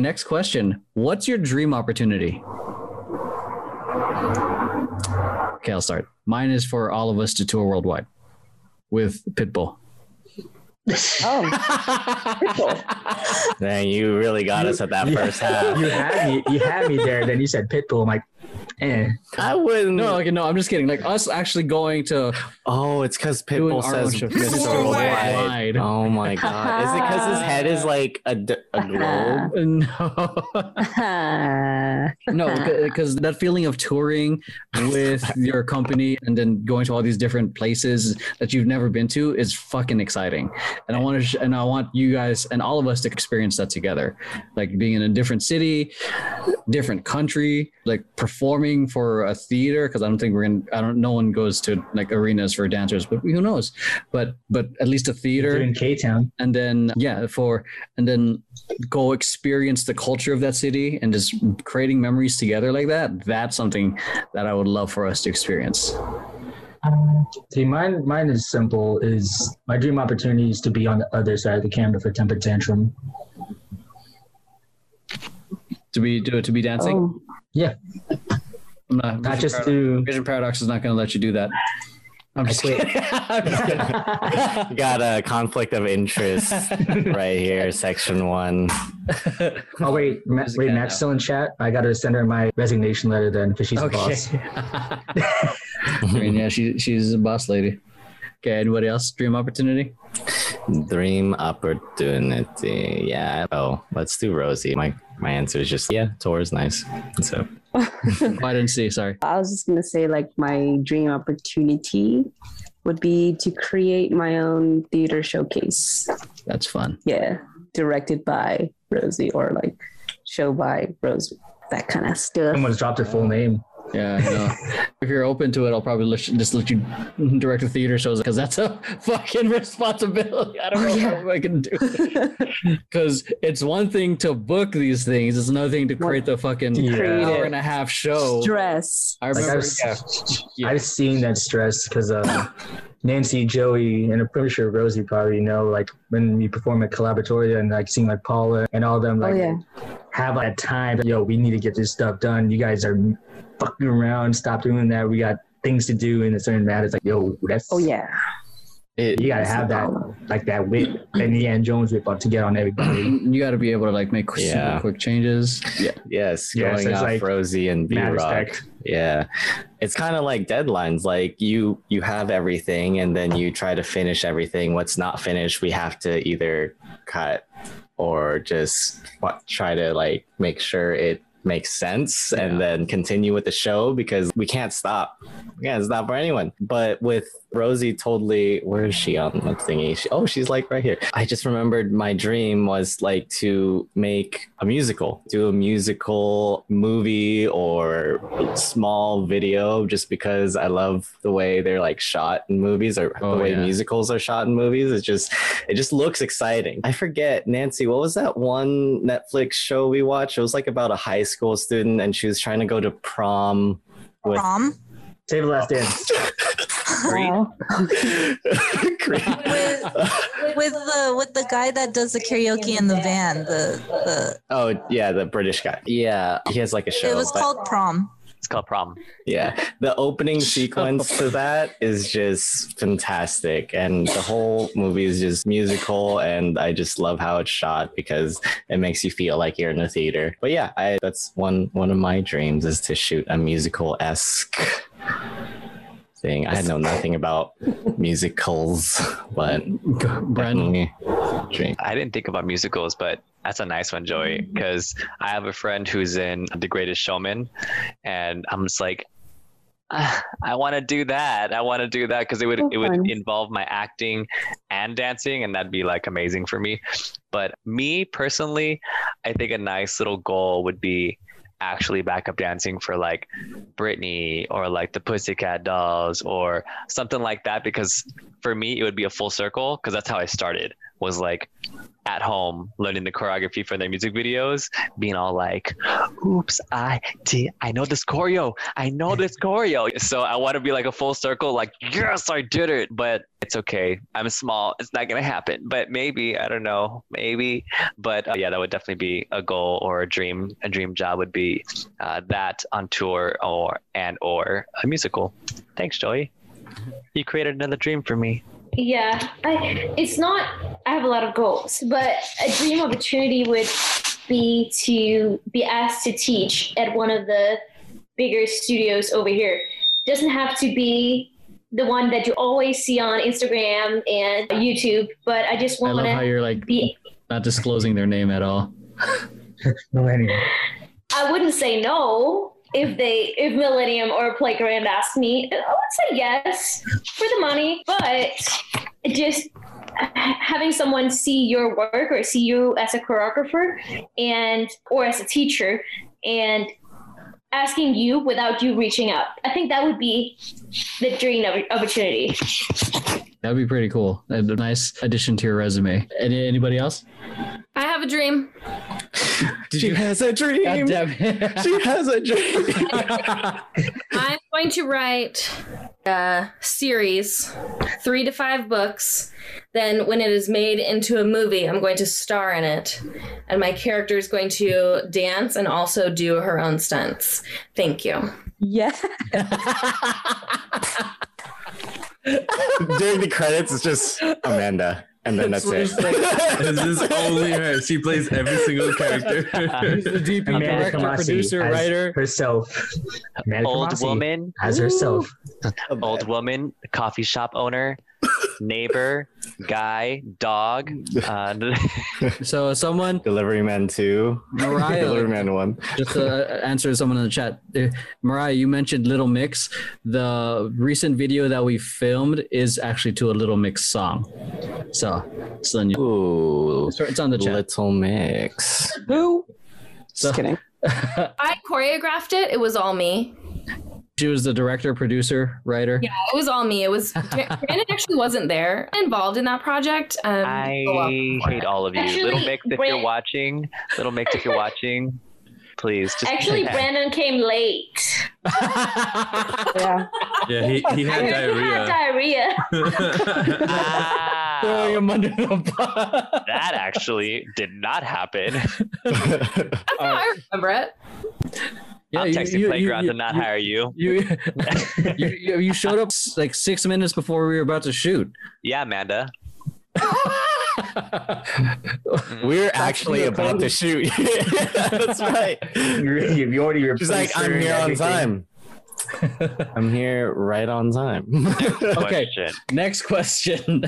Next question. What's your dream opportunity? Okay, I'll start. Mine is for all of us to tour worldwide with Pitbull. Oh, Man, you really got us at that You- first half. You had me. You had me there. Then you said Pitbull. I'm like, eh. I wouldn't. No, okay, no, I'm just kidding. Like us actually going to Oh, it's because Pitbull says. Mr. Mr. Worldwide. Worldwide. Oh my god! Is it because his head is like a, d- a globe? No, no, because that feeling of touring with your company and then going to all these different places that you've never been to is fucking exciting. And I want to, sh- and I want you guys and all of us to experience that together, like being in a different city, different country, like performing for a theater. Because I don't think we're in. I don't. No one goes to like arenas for dancers, but who knows? But but at least a theater in K Town. and then yeah for and then go experience the culture of that city and just creating memories together like that that's something that i would love for us to experience See, mine, mine is simple. Is my dream opportunity is to be on the other side of the camera for Temper Tantrum. to be to, to be dancing Oh, Yeah, i'm not, not Vision just Paradox, to. vision paradox is not going to let you do that i'm just quit. kidding. I'm just kidding. Got a conflict of interest right here, section one. Oh wait, Ma- wait, cat Matt's still in chat. I gotta send her my resignation letter then, because she's the boss. I mean, yeah, she she's a boss lady. Okay, anybody else? Dream opportunity? Dream opportunity. Yeah. Oh, let's do Rosie. My my answer is just yeah. Tour is nice. So Oh, I didn't see. Sorry. I was just gonna say like my dream opportunity would be to create my own theater showcase. That's fun. Yeah, directed by Rosie or like show by Rosie, that kind of stuff. Someone's dropped her full name. Yeah, I know. if you're open to it, I'll probably let you, just let you direct the theater shows because that's a fucking responsibility. I don't know Yeah. how I can do because it's one thing to book these things; it's another thing to create the fucking Yeah. Create hour and a half show. Stress. I Like remember. I've, yeah, Yeah. I've seen that stress because uh, Nancy, Joey, and I'm pretty sure Rosie probably know. Like when we perform at Collaboratoria and like seeing like Paula and all them Oh like yeah. Have like time. Yo, we need to get this stuff done. You guys are fucking around. Stop doing that. We got things to do in a certain matter. It's like yo, that's Oh yeah. it, You gotta have that like that whip, and the Ann Jones whip up to get on everybody. You got to be able to like make Yeah. super quick changes. Yeah, yes, Yeah, going so off like Rosie and B Mad Rock. Yeah. It's kind of like deadlines. Like you you have everything and then you try to finish everything. What's not finished, we have to either cut or just try to like make sure it makes sense and then continue with the show because we can't stop. We can't stop for anyone. But with Rosie totally where is she on the thingy? She, oh, she's like right here. I just remembered my dream was like to make a musical, do a musical movie or small video just because I love the way they're like shot in movies or Oh, the way yeah. musicals are shot in movies. It's just it just looks exciting. I forget, Nancy, what was that one Netflix show we watched? It was like about a high school student and she was trying to go to prom with Prom Save the last dance. Oh. Wow. with with the with the guy that does the karaoke in the van. The the oh yeah, the British guy. Yeah, he has like a show. it was but- called Prom. It's called prom. Yeah, the opening sequence to that is just fantastic, and the whole movie is just musical, and I just love how it's shot because it makes you feel like you're in a theater. But yeah, I, that's one one of my dreams is to shoot a musical esque thing. I know nothing about musicals, but Brandon. definitely dream. I didn't think about musicals, but that's a nice one, Joey, because I have a friend who's in The Greatest Showman, and I'm just like, "Ah, I want to do that. I want to do that because it would So it would fun. involve my acting and dancing, and that'd be like amazing for me. But me personally, I think a nice little goal would be actually backup dancing for like Britney or like the Pussycat Dolls or something like that because for me it would be a full circle because that's how I started was like at home learning the choreography for their music videos, being all like, "Oops, I did. I know this choreo. I know this choreo." So I want to be like a full circle, like, "Yes, I did it." But it's okay. I'm small. It's not gonna happen. But maybe I don't know. Maybe. But uh, yeah, that would definitely be a goal or a dream. A dream job would be uh, that on tour or and or a musical. Thanks, Joey. You created another dream for me. Yeah, I, it's not. I have a lot of goals, but a dream opportunity would be to be asked to teach at one of the bigger studios over here. Doesn't have to be the one that you always see on Instagram and YouTube, but I just I want love how you're like be. not disclosing their name at all. Millennium. I wouldn't say no if they if Millennium or Playground asked me. I would say yes for the money, but just having someone see your work or see you as a choreographer and or as a teacher and asking you without you reaching out. I think that would be the dream of opportunity. That'd be pretty cool. A nice addition to your resume. Any, anybody else? I have a dream. Did she you? has a dream. God damn it. She has a dream. I'm going to write a series, three to five books. Then, when it is made into a movie, I'm going to star in it. And my character is going to dance and also do her own stunts. Thank you. Yeah. During the credits, it's just Amanda, and then that's it. this is only her. She plays every single character. He's the DP, Amanda director, Kamasi producer, writer. herself. Amanda Old Kamasi woman, as herself. old woman, coffee shop owner, neighbor, guy, dog. Uh, So someone, Delivery Man two, Mariah, Delivery Man one. just to answer someone in the chat. Uh, Mariah, you mentioned Little Mix. The recent video that we filmed is actually to a Little Mix song. So, it's on, Ooh, it's on the chat. Little Mix. Who? So- Just kidding. I choreographed it. It was all me. She was the director, producer, writer. Yeah, it was all me. It was Brandon actually wasn't there involved in that project. Um, I go hate all of you. Actually, Little Mix, if you're watching, Little Mix, if you're watching, please just Actually, Brandon came late. Yeah. yeah, he, he had He had diarrhea. diarrhea. Throwing him under the bus. that actually did not happen. That's how I remember it. Yeah, I'm you- texting you- Playground you- to not you- hire you. You, you, you, you showed up like six minutes before we were about to shoot. Yeah, Amanda. We're actually about to shoot. That's right. You, you already replaced She's like, I'm and here on time. I'm here right on time. Okay. Question. Next question.